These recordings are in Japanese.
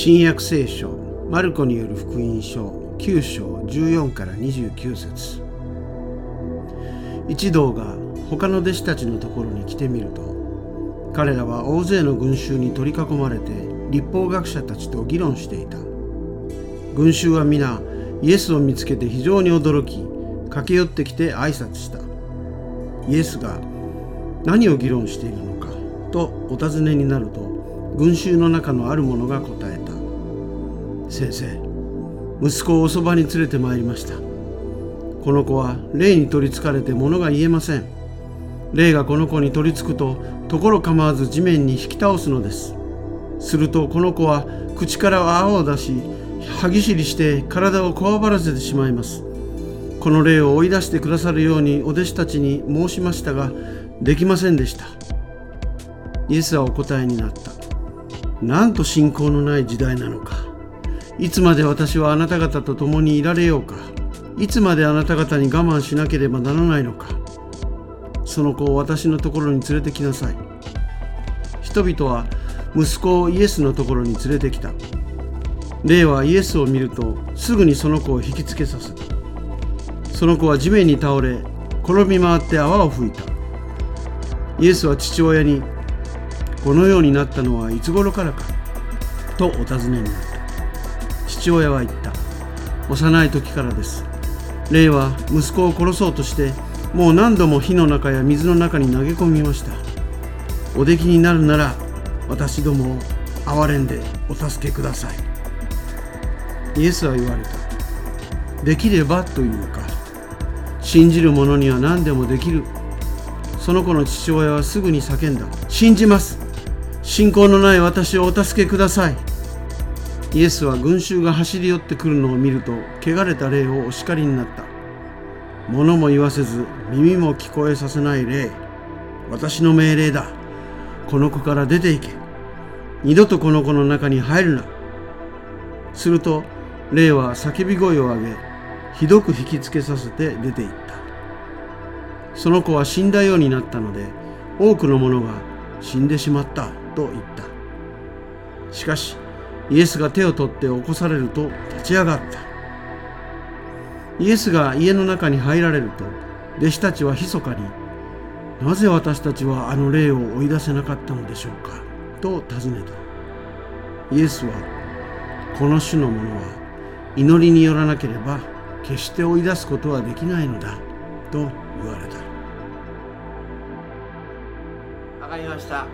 新約聖書マルコによる福音書9章14から29節。一同が他の弟子たちのところに来てみると彼らは大勢の群衆に取り囲まれて立法学者たちと議論していた。群衆は皆イエスを見つけて非常に驚き駆け寄ってきて挨拶した。イエスが何を議論しているのかとお尋ねになると群衆の中のある者が答え先生。息子をおそばに連れてまいりました。この子は霊に取りつかれて物が言えません。霊がこの子に取りつくとところ構わず地面に引き倒すのです。するとこの子は口から泡を出し歯ぎしりして体をこわばらせてしまいます。この霊を追い出してくださるようにお弟子たちに申しましたができませんでした。イエスはお答えになった。なんと信仰のない時代なのか。いつまで私はあなた方と共にいられようか。いつまであなた方に我慢しなければならないのか。その子を私のところに連れてきなさい。人々は息子をイエスのところに連れてきた。霊はイエスを見るとすぐにその子を引きつけさせた。その子は地面に倒れ転び回って泡を吹いた。イエスは父親にこのようになったのはいつ頃からかとお尋ねになった。父親は言った。幼い時からです。霊は息子を殺そうとしてもう何度も火の中や水の中に投げ込みました。お出来になるなら私どもを憐れんでお助けください。イエスは言われた。できればというか。信じる者には何でもできる。その子の父親はすぐに叫んだ。信じます。信仰のない私をお助けください。イエスは群衆が走り寄ってくるのを見ると汚れた霊をお叱りになった。物も言わせず耳も聞こえさせない霊。私の命令だ。この子から出て行け。二度とこの子の中に入るな。すると霊は叫び声を上げひどく引きつけさせて出て行った。その子は死んだようになったので多くの者が死んでしまったと言った。しかしイエスが手を取って起こされると立ち上がった。イエスが家の中に入られると弟子たちは密かになぜ私たちはあの霊を追い出せなかったのでしょうか？と尋ねた。イエスはこの種のものは祈りによらなければ決して追い出すことはできないのだと言われた。わかりました。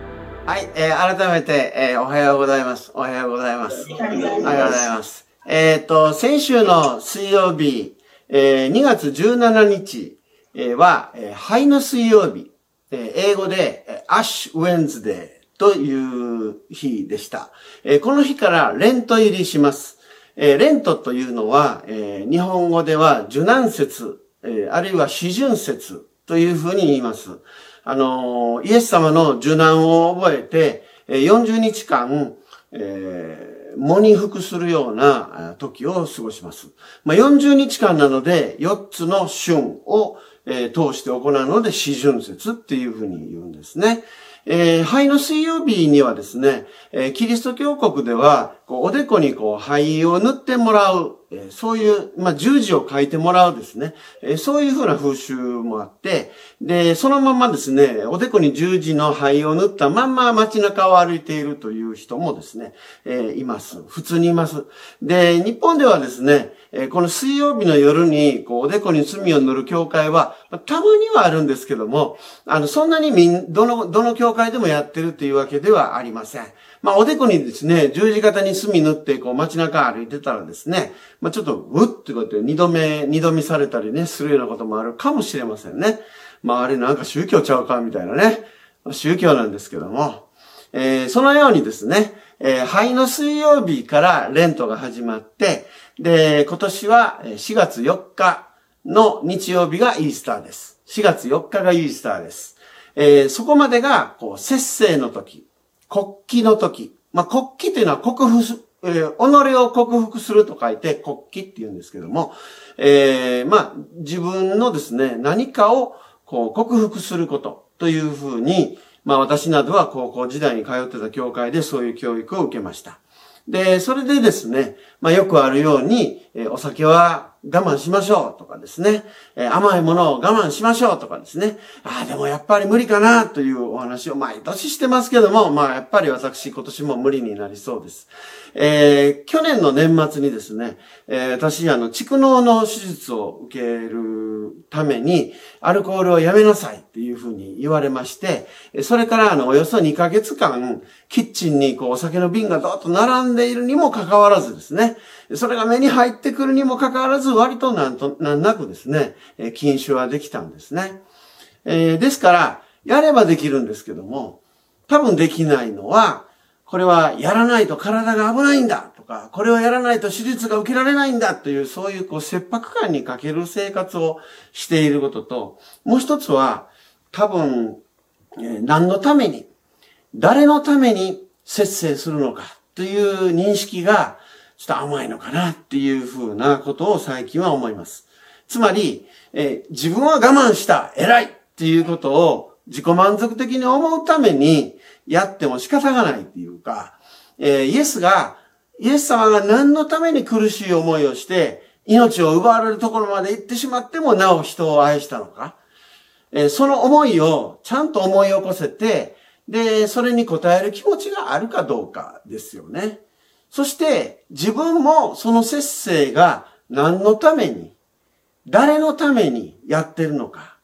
はい、えー、改めて、えー、おはようございますおはようございますおはようございますえっ、と先週の水曜日、えー、2月17日えは、えー、灰の水曜日、えー、英語で、アッシュウェンズデーという日でした。えー、この日からレント入りします。えー、レントというのは、えー、日本語では受難節、えー、あるいは四旬節というふうに言います。あのイエス様の受難を覚えて、40日間、えー、喪に服するような時を過ごします。まあ、40日間なので、4つの旬を、えー、通して行うので、四旬節っていうふうに言うんですね。えー、灰の水曜日にはですね、えー、キリスト教国では、こうおでこにこう灰を塗ってもらう、え、そういう、まあ、十字を書いてもらうですね、え、そういうふうな風習もあって、で、そのままですね、おでこに十字の灰を塗ったまんま街中を歩いているという人もですね、え、います。普通にいます。で、日本ではですね、えこの水曜日の夜に、こう、おでこに罪を塗る教会は、たまにはあるんですけども、あの、そんなにみん、どの、どの教会でもやってるっていうわけではありません。まあ、おでこにですね、十字型に墨塗って、こう、街中歩いてたらですね、まあ、ちょっと、うってことで、二度目、二度見されたりね、するようなこともあるかもしれませんね。まあ、あれなんか宗教ちゃうか、みたいなね。宗教なんですけども、えー、そのようにですね、えー、灰の水曜日からレントが始まって、で、今年は4月4日の日曜日がイースターです。4月4日がイースターです。えー、そこまでが、こう、節制の時、国旗の時。まあ、国旗っていうのは克服えー、己を克服すると書いて国旗って言うんですけども、えー、まあ、自分のですね、何かを、こう、克服することというふうに、まあ私などは高校時代に通ってた教会でそういう教育を受けました。で、それでですね、まあよくあるように、えお酒は我慢しましょうとかですね、え甘いものを我慢しましょうとかですね、ああ、でもやっぱり無理かなというお話を毎年してますけども、まあやっぱり私今年も無理になりそうです。えー、去年の年末にですね、えー、私、あの、蓄膿の手術を受けるために、アルコールをやめなさいっていうふうに言われまして、それからあの、およそ2ヶ月間、キッチンにこう、お酒の瓶がどっと並んでいるにもかかわらずですね、それが目に入ってくるにもかかわらず、割となんと、なんなくですね、禁酒はできたんですね。えー、ですから、やればできるんですけども、多分できないのは、これはやらないと体が危ないんだとか、これをやらないと手術が受けられないんだという、そういうこう切迫感に欠ける生活をしていることと、もう一つは、多分、何のために、誰のために節制するのかという認識が、ちょっと甘いのかなっていうふうなことを最近は思います。つまり、えー、自分は我慢した、偉いっていうことを自己満足的に思うために、やっても仕方がないっていうか、えー、イエスが、イエス様が何のために苦しい思いをして、命を奪われるところまで行ってしまってもなお人を愛したのか、えー、その思いをちゃんと思い起こせて、で、それに応える気持ちがあるかどうかですよね。そして、自分もその節制が何のために、誰のためにやってるのか。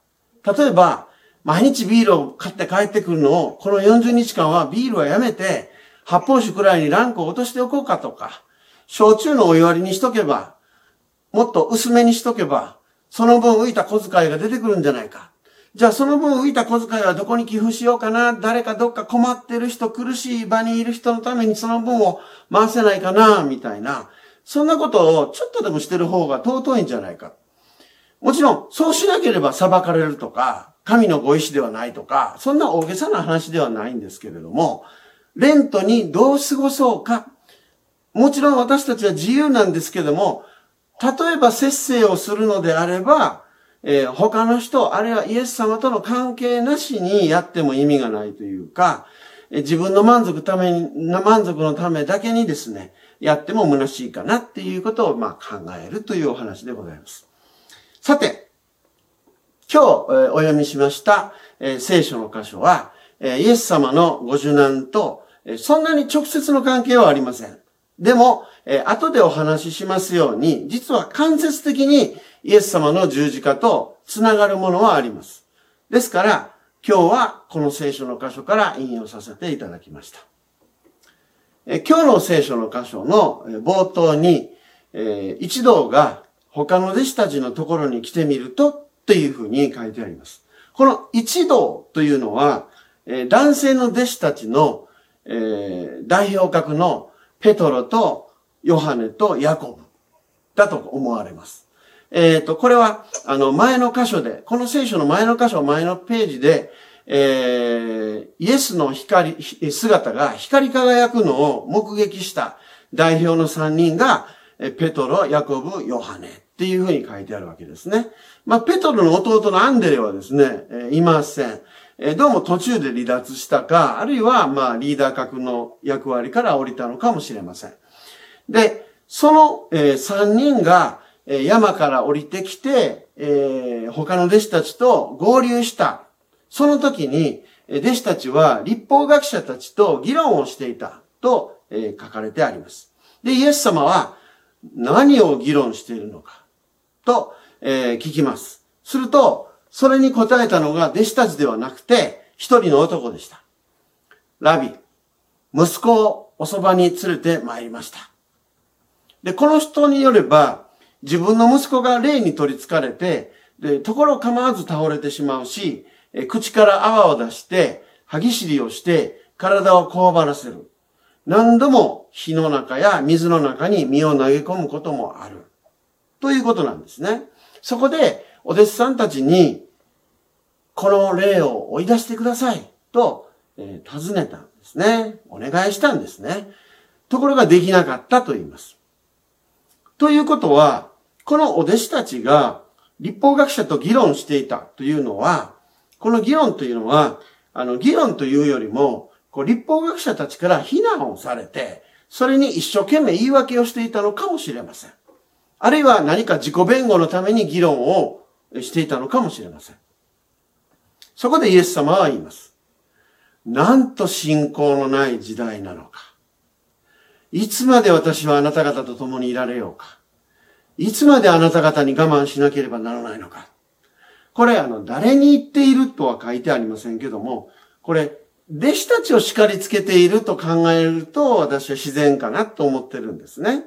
例えば、毎日ビールを買って帰ってくるのを、この40日間はビールはやめて、発泡酒くらいにランクを落としておこうかとか、焼酎のお湯割りにしとけば、もっと薄めにしとけば、その分浮いた小遣いが出てくるんじゃないか。じゃあその分浮いた小遣いはどこに寄付しようかな誰かどっか困ってる人、苦しい場にいる人のためにその分を回せないかなみたいな。そんなことをちょっとでもしてる方が尊いんじゃないか。もちろん、そうしなければ裁かれるとか、神のご意志ではないとか、そんな大げさな話ではないんですけれども、レントにどう過ごそうか。もちろん私たちは自由なんですけども、例えば節制をするのであれば、えー、他の人、あるいはイエス様との関係なしにやっても意味がないというか、えー、自分の満足ために、満足のためだけにですね、やっても虚しいかなっていうことを、まあ、考えるというお話でございます。さて、今日、お読みしました、聖書の箇所は、イエス様のご受難と、そんなに直接の関係はありません。でも、後でお話ししますように、実は間接的にイエス様の十字架とつながるものはあります。ですから、今日はこの聖書の箇所から引用させていただきました。え今日の聖書の箇所の冒頭にえ、一同が他の弟子たちのところに来てみるとっていうふうに書いてあります。この一同というのは、えー、男性の弟子たちの、えー、代表格のペトロとヨハネとヤコブだと思われます。えっ、ー、と、これは、あの、前の箇所で、この聖書の前の箇所、前のページで、えー、イエスの光、姿が光り輝くのを目撃した代表の三人が、ペトロ、ヤコブ、ヨハネっていうふうに書いてあるわけですね。まあ、ペトロの弟のアンデレはですね、えいません。えどうも途中で離脱したか、あるいは、まあ、リーダー格の役割から降りたのかもしれません。で、その、え3人が、え山から降りてきて、え他の弟子たちと合流した。その時に、弟子たちは立法学者たちと議論をしていたと、え書かれてあります。で、イエス様は何を議論しているのかと、え、聞きます。すると、それに答えたのが弟子たちではなくて、一人の男でした。ラビ、息子をおそばに連れて参りました。で、この人によれば、自分の息子が霊に取り憑かれて、で、ところ構わず倒れてしまうし、え口から泡を出して、歯ぎしりをして、体をこわばらせる。何度も火の中や水の中に身を投げ込むこともある。ということなんですね。そこで、お弟子さんたちに、この霊を追い出してくださいと、えー、尋ねたんですね。お願いしたんですね。ところができなかったと言います。ということは、このお弟子たちが立法学者と議論していたというのは、この議論というのは、あの、議論というよりも、こう立法学者たちから非難をされて、それに一生懸命言い訳をしていたのかもしれません。あるいは何か自己弁護のために議論をしていたのかもしれません。そこでイエス様は言います。なんと信仰のない時代なのか。いつまで私はあなた方と共にいられようか。いつまであなた方に我慢しなければならないのか。これ、あの、誰に言っているとは書いてありませんけども、これ、弟子たちを叱りつけていると考えると、私は自然かなと思ってるんですね。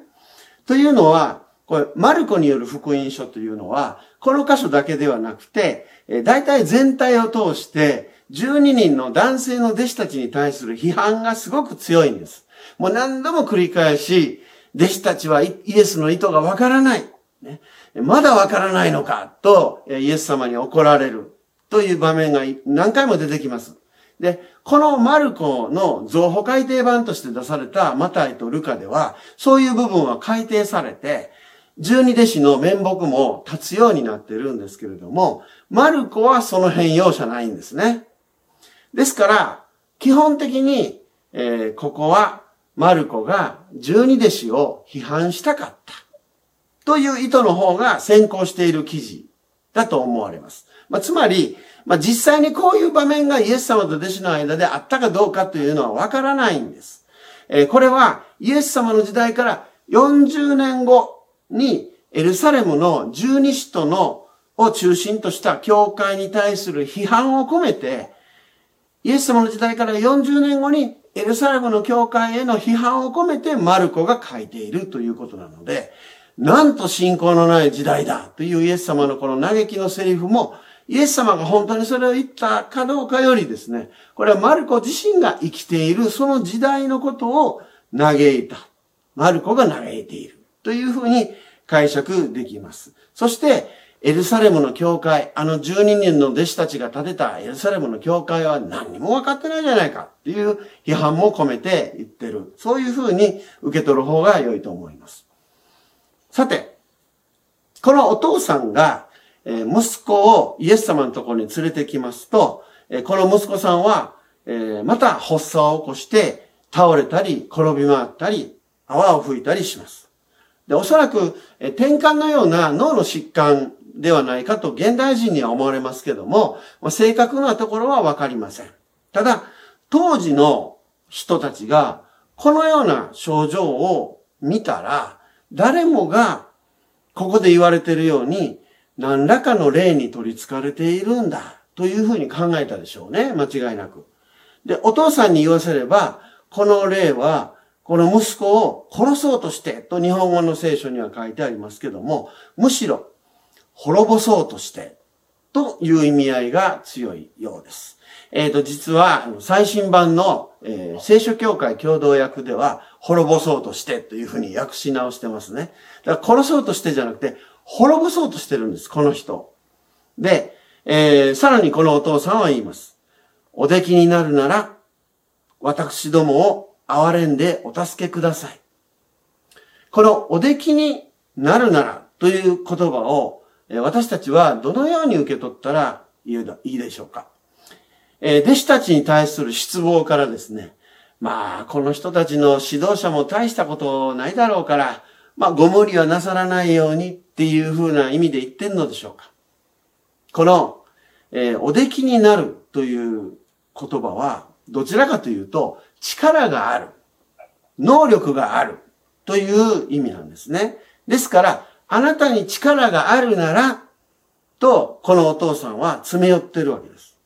というのは、これ、マルコによる福音書というのは、この箇所だけではなくて、大体全体を通して、12人の男性の弟子たちに対する批判がすごく強いんです。もう何度も繰り返し、弟子たちはイエスの意図がわからない。ね、まだわからないのかと、イエス様に怒られるという場面が何回も出てきます。で、このマルコの造法改訂版として出されたマタイとルカでは、そういう部分は改訂されて、十二弟子の面目も立つようになってるんですけれども、マルコはその辺容赦ないんですね。ですから、基本的に、えー、ここはマルコが十二弟子を批判したかった。という意図の方が先行している記事だと思われます。まあ、つまり、まあ、実際にこういう場面がイエス様と弟子の間であったかどうかというのはわからないんです。えー、これはイエス様の時代から40年後にエルサレムの十二使徒のを中心とした教会に対する批判を込めて、イエス様の時代から40年後にエルサレムの教会への批判を込めてマルコが書いているということなので、なんと信仰のない時代だというイエス様のこの嘆きのセリフも、イエス様が本当にそれを言ったかどうかよりですね、これはマルコ自身が生きているその時代のことを嘆いた。マルコが嘆いている。というふうに解釈できます。そして、エルサレムの教会、あの12人の弟子たちが建てたエルサレムの教会は何にも分かってないじゃないかっていう批判も込めて言ってる。そういうふうに受け取る方が良いと思います。さて、このお父さんがえ息子をイエス様のところに連れてきますと、えこの息子さんはえまた発作を起こして倒れたり転び回ったり泡を吹いたりします。で、おそらくえ転換のような脳の疾患ではないかと現代人には思われますけども、正確なところはわかりません。ただ、当時の人たちがこのような症状を見たら、誰もがここで言われているように何らかの霊に取り憑かれているんだというふうに考えたでしょうね。間違いなく。で、お父さんに言わせれば、この霊はこの息子を殺そうとしてと日本語の聖書には書いてありますけども、むしろ滅ぼそうとしてという意味合いが強いようです。えっ、ー、と、実は最新版の、えー、聖書協会共同訳では滅ぼそうとしてというふうに訳し直してますね。だから殺そうとしてじゃなくて滅ぼそうとしてるんです、この人。で、えー、さらにこのお父さんは言います。お出来になるなら、私どもを憐れんでお助けください。このお出来になるならという言葉を私たちはどのように受け取ったらいいでしょうか。え弟子たちに対する失望からですね、まあ、この人たちの指導者も大したことないだろうから、まあ、ご無理はなさらないようにっていうふうな意味で言ってんのでしょうか。この、えー、お出来になるという言葉は、どちらかというと、力がある。能力がある。という意味なんですね。ですから、あなたに力があるなら、と、このお父さんは詰め寄ってるわけです。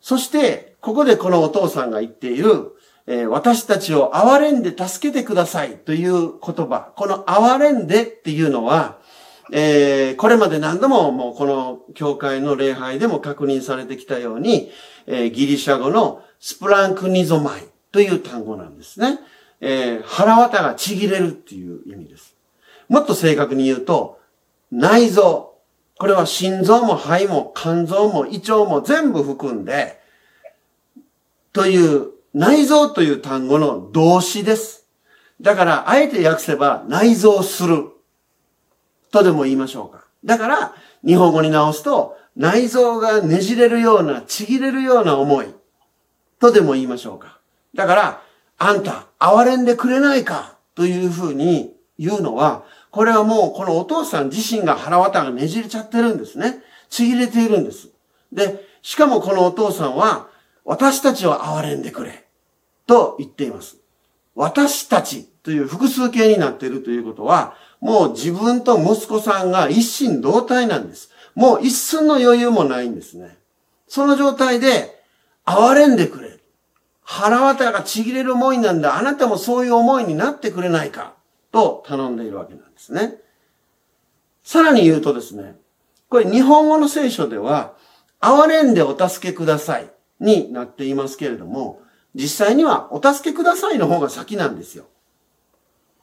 そして、ここでこのお父さんが言っている、えー、私たちを憐れんで助けてくださいという言葉。この憐れんでっていうのは、えー、これまで何度ももうこの教会の礼拝でも確認されてきたように、えー、ギリシャ語のスプランクニゾマイという単語なんですね。えー、腹渡がちぎれるっていう意味です。もっと正確に言うと、内臓。これは心臓も肺も肝臓も胃腸も全部含んで、という内臓という単語の動詞です。だから、あえて訳せば内臓するとでも言いましょうか。だから、日本語に直すと、内臓がねじれるような、ちぎれるような思いとでも言いましょうか。だから、あんた、憐れんでくれないかというふうに言うのは、これはもうこのお父さん自身が腹渡がねじれちゃってるんですね。ちぎれているんです。で、しかもこのお父さんは、私たちを憐れんでくれ。と言っています。私たちという複数形になっているということは、もう自分と息子さんが一心同体なんです。もう一寸の余裕もないんですね。その状態で、憐れんでくれ。腹渡がちぎれる思いなんだ。あなたもそういう思いになってくれないか。と頼んでいるわけなんですね。さらに言うとですね、これ日本語の聖書では、憐れんでお助けくださいになっていますけれども、実際にはお助けくださいの方が先なんですよ。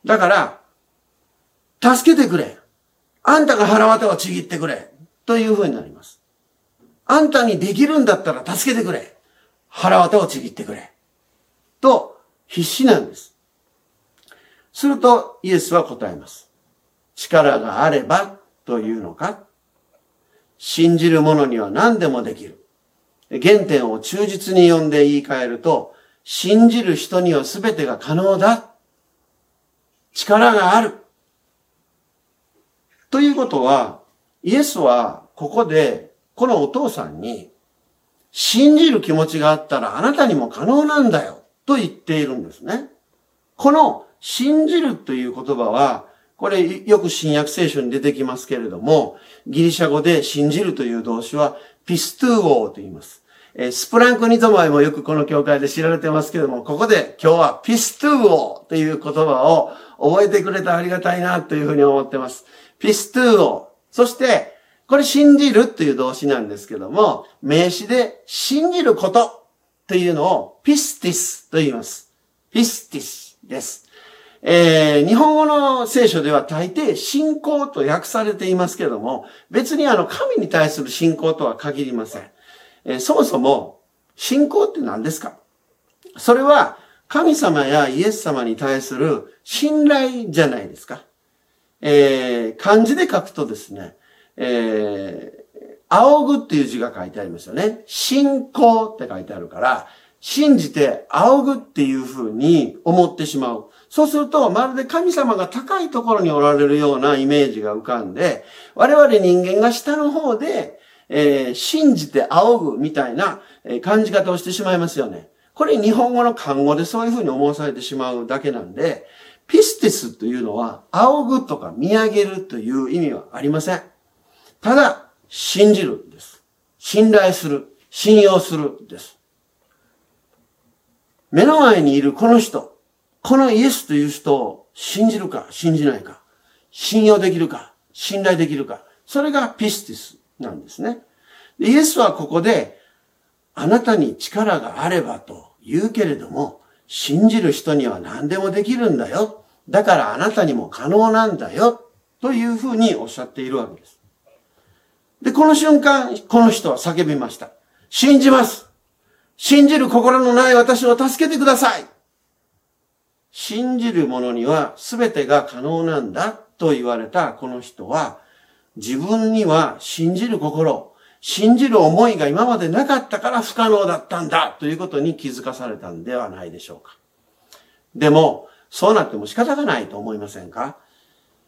だから、助けてくれ。あんたが腹渡をちぎってくれ。という風になります。あんたにできるんだったら助けてくれ。腹渡をちぎってくれ。と、必死なんです。すると、イエスは答えます。力があれば、というのか信じる者には何でもできる。原点を忠実に読んで言い換えると、信じる人には全てが可能だ。力がある。ということは、イエスはここで、このお父さんに、信じる気持ちがあったらあなたにも可能なんだよ。と言っているんですね。この信じるという言葉は、これよく新約聖書に出てきますけれども、ギリシャ語で信じるという動詞はπιστεύω と言います。え σπλαγχνίζομαι もよくこの教会で知られてますけれども、ここで今日は πιστεύω という言葉を覚えてくれたらありがたいなというふうに思ってます。πιστεύω。そして、これ信じるという動詞なんですけども、名詞で信じることというのを πίστις と言います。πίστις です。えー、日本語の聖書では大抵信仰と訳されていますけども、別にあの神に対する信仰とは限りません。えー、そもそも信仰って何ですか？それは神様やイエス様に対する信頼じゃないですか？えー、漢字で書くとですね、えー、仰ぐっていう字が書いてありますよね。信仰って書いてあるから、信じて仰ぐっていうふうに思ってしまう。そうすると、まるで神様が高いところにおられるようなイメージが浮かんで、我々人間が下の方で、えー、信じて仰ぐみたいな感じ方をしてしまいますよね。これ日本語の漢語でそういうふうに思わされてしまうだけなんで、ピスティスというのは、仰ぐとか見上げるという意味はありません。ただ、信じるです。信頼する。信用するです。目の前にいるこの人、このイエスという人を信じるか、信じないか、信用できるか、信頼できるか、それがピスティスなんですね。イエスはここで、あなたに力があればと言うけれども、信じる人には何でもできるんだよ。だからあなたにも可能なんだよ。というふうにおっしゃっているわけです。で、この瞬間、この人は叫びました。信じます信じる心のない私を助けてください信じる者には全てが可能なんだと言われたこの人は、自分には信じる心、信じる思いが今までなかったから不可能だったんだということに気づかされたんではないでしょうか。でも、そうなっても仕方がないと思いませんか？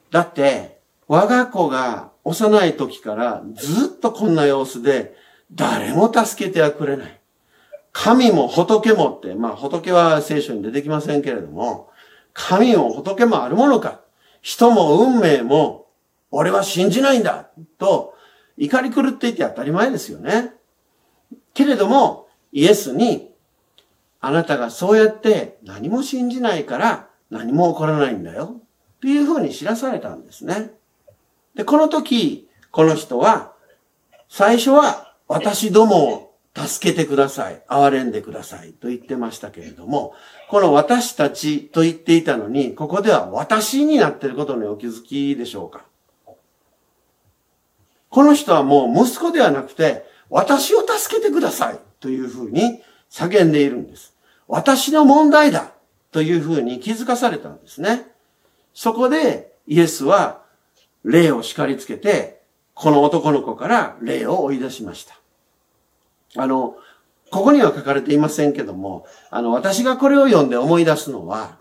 だって、我が子が幼い時からずっとこんな様子で誰も助けてはくれない。神も仏もって、まあ仏は聖書に出てきませんけれども、神も仏もあるものか。人も運命も、俺は信じないんだと、怒り狂っていて当たり前ですよね。けれども、イエスに、あなたがそうやって何も信じないから何も起こらないんだよ。というふうに知らされたんですね。で、この時、この人は、最初は私どもを助けてください。憐れんでください。と言ってましたけれども、この私たちと言っていたのに、ここでは私になっていることにお気づきでしょうかこの人はもう息子ではなくて、私を助けてください。というふうに叫んでいるんです。私の問題だ。というふうに気づかされたんですね。そこでイエスは霊を叱りつけて、この男の子から霊を追い出しました。あの、ここには書かれていませんけども、あの、私がこれを読んで思い出すのは、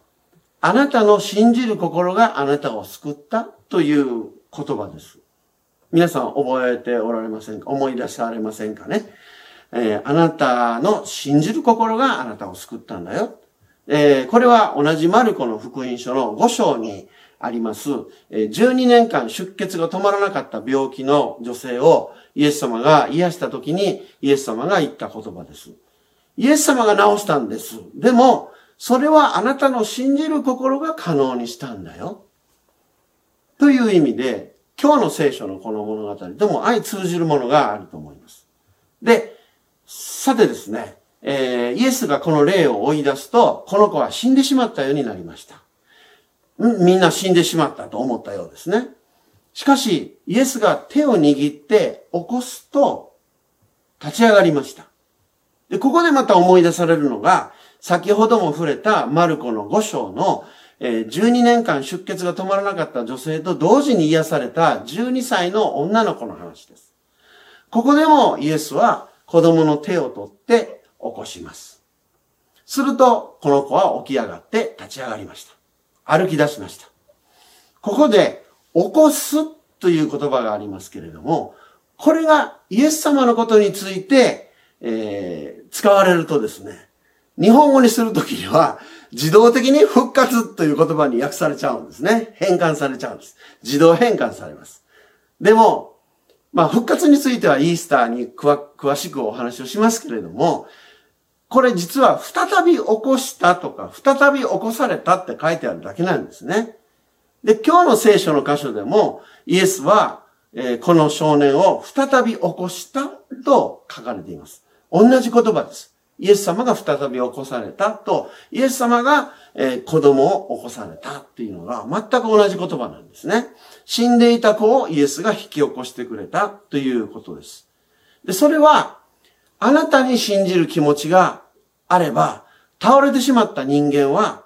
あなたの信じる心があなたを救ったという言葉です。皆さん覚えておられませんか？思い出されませんかね、えー、あなたの信じる心があなたを救ったんだよ。えー、これは同じマルコの福音書の5章にあります、12年間出血が止まらなかった病気の女性をイエス様が癒した時にイエス様が言った言葉です。イエス様が治したんです。でも、それはあなたの信じる心が可能にしたんだよ。という意味で、今日の聖書のこの物語でも相通じるものがあると思います。で、さてですね、えー、イエスがこの霊を追い出すと、この子は死んでしまったようになりました。みんな死んでしまったと思ったようですね。しかし、イエスが手を握って起こすと、立ち上がりました。で、ここでまた思い出されるのが、先ほども触れたマルコの5章の、12年間出血が止まらなかった女性と同時に癒された12歳の女の子の話です。ここでもイエスは子供の手を取って起こします。すると、この子は起き上がって立ち上がりました。歩き出しました。ここで、起こすという言葉がありますけれども、これがイエス様のことについて、えー、使われるとですね、日本語にするときには、自動的に復活という言葉に訳されちゃうんですね。変換されちゃうんです。自動変換されます。でも、まあ、復活についてはイースターに詳しくお話をしますけれども、これ実は再び起こしたとか、再び起こされたって書いてあるだけなんですね。で、今日の聖書の箇所でも、イエスは、えー、この少年を再び起こしたと書かれています。同じ言葉です。イエス様が再び起こされたと、イエス様が、えー、子供を起こされたっていうのが全く同じ言葉なんですね。死んでいた子をイエスが引き起こしてくれたということです。で、それは、あなたに信じる気持ちがあれば、倒れてしまった人間は、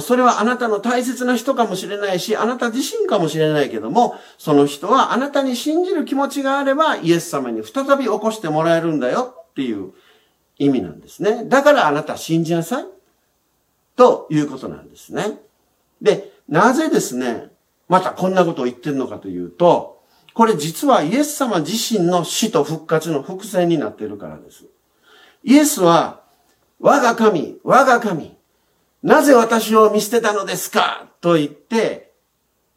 それはあなたの大切な人かもしれないし、あなた自身かもしれないけども、その人はあなたに信じる気持ちがあれば、イエス様に再び起こしてもらえるんだよっていう意味なんですね。だからあなた信じなさい。ということなんですね。で、なぜですね、またこんなことを言ってるのかというと、これ実はイエス様自身の死と復活の伏線になっているからです。イエスは、我が神、我が神、なぜ私を見捨てたのですか？と言って、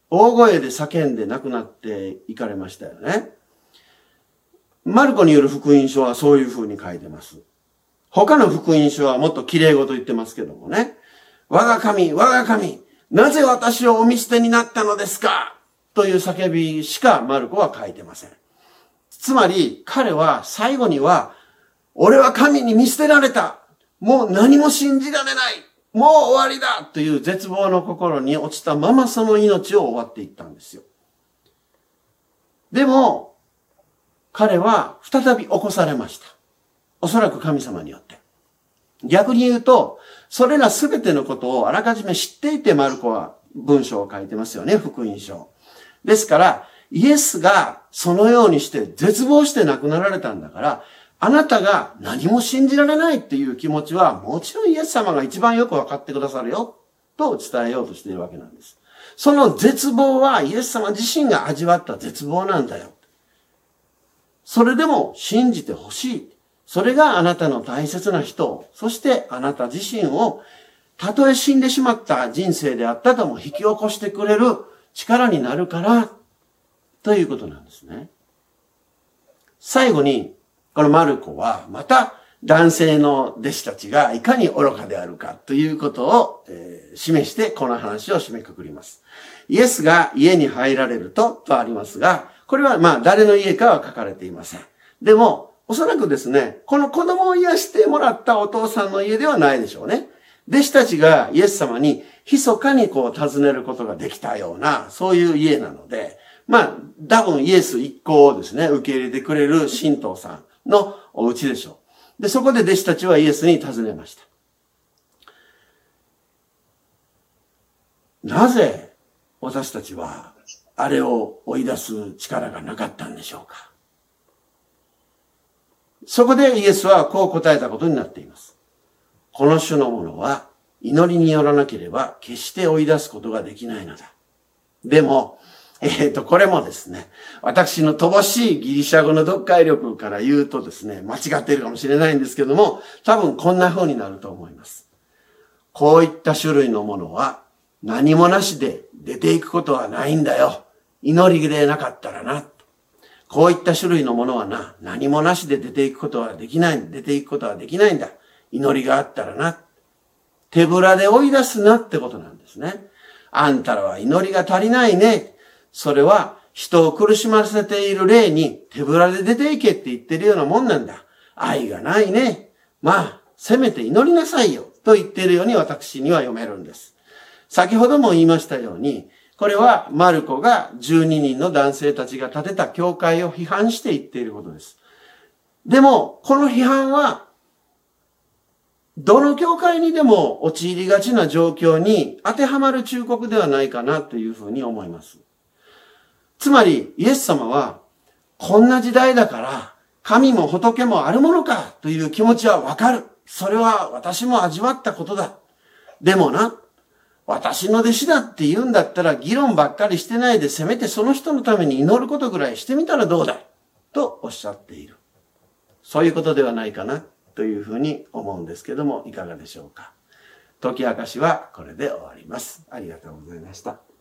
大声で叫んで亡くなっていかれましたよね。マルコによる福音書はそういう風に書いてます。他の福音書はもっと綺麗事言ってますけどもね。我が神、我が神、なぜ私をお見捨てになったのですか？という叫びしかマルコは書いてません。つまり彼は最後には、俺は神に見捨てられた。もう何も信じられない。もう終わりだという絶望の心に落ちたままその命を終わっていったんですよ。でも、彼は再び起こされました。おそらく神様によって。逆に言うと、それらすべてのことをあらかじめ知っていてマルコは文章を書いてますよね、福音書。ですから、イエスがそのようにして絶望して亡くなられたんだから、あなたが何も信じられないっていう気持ちは、もちろんイエス様が一番よくわかってくださるよ、と伝えようとしているわけなんです。その絶望はイエス様自身が味わった絶望なんだよ。それでも信じてほしい。それがあなたの大切な人そしてあなた自身を、たとえ死んでしまった人生であったとも引き起こしてくれる力になるから、ということなんですね。最後に、このマルコは、また男性の弟子たちがいかに愚かであるかということを、示して、この話を締めくくります。イエスが家に入られると、とありますが、これはまあ誰の家かは書かれていません。でも、おそらくですね、この子供を癒してもらったお父さんの家ではないでしょうね。弟子たちがイエス様に密かにこう尋ねることができたような、そういう家なので、まあ、多分イエス一行をですね、受け入れてくれる神道さんのお家でしょう。で、そこで弟子たちはイエスに尋ねました。なぜ私たちはあれを追い出す力がなかったんでしょうかそこでイエスはこう答えたことになっています。この種のものは祈りによらなければ決して追い出すことができないのだ。でも、えっ、ー、と、これもですね、私の乏しいギリシャ語の読解力から言うとですね、間違っているかもしれないんですけども、多分こんな風になると思います。こういった種類のものは何もなしで出ていくことはないんだよ。祈りでなかったらな。こういった種類のものはな、何もなしで出ていくことはできない、出ていくことはできないんだ。祈りがあったらな。手ぶらで追い出すなってことなんですね。あんたらは祈りが足りないね。それは人を苦しませている霊に手ぶらで出ていけって言ってるようなもんなんだ。愛がないね。まあ、せめて祈りなさいよ。と言っているように私には読めるんです。先ほども言いましたように、これはマルコが12人の男性たちが建てた教会を批判して言っていることです。でも、この批判は、どの教会にでも陥りがちな状況に当てはまる忠告ではないかなというふうに思います。つまり、イエス様は、こんな時代だから、神も仏もあるものかという気持ちはわかる。それは私も味わったことだ。でもな、私の弟子だって言うんだったら議論ばっかりしてないでせめてその人のために祈ることぐらいしてみたらどうだとおっしゃっている。そういうことではないかなというふうに思うんですけどもいかがでしょうか。解き明かしはこれで終わります。ありがとうございました。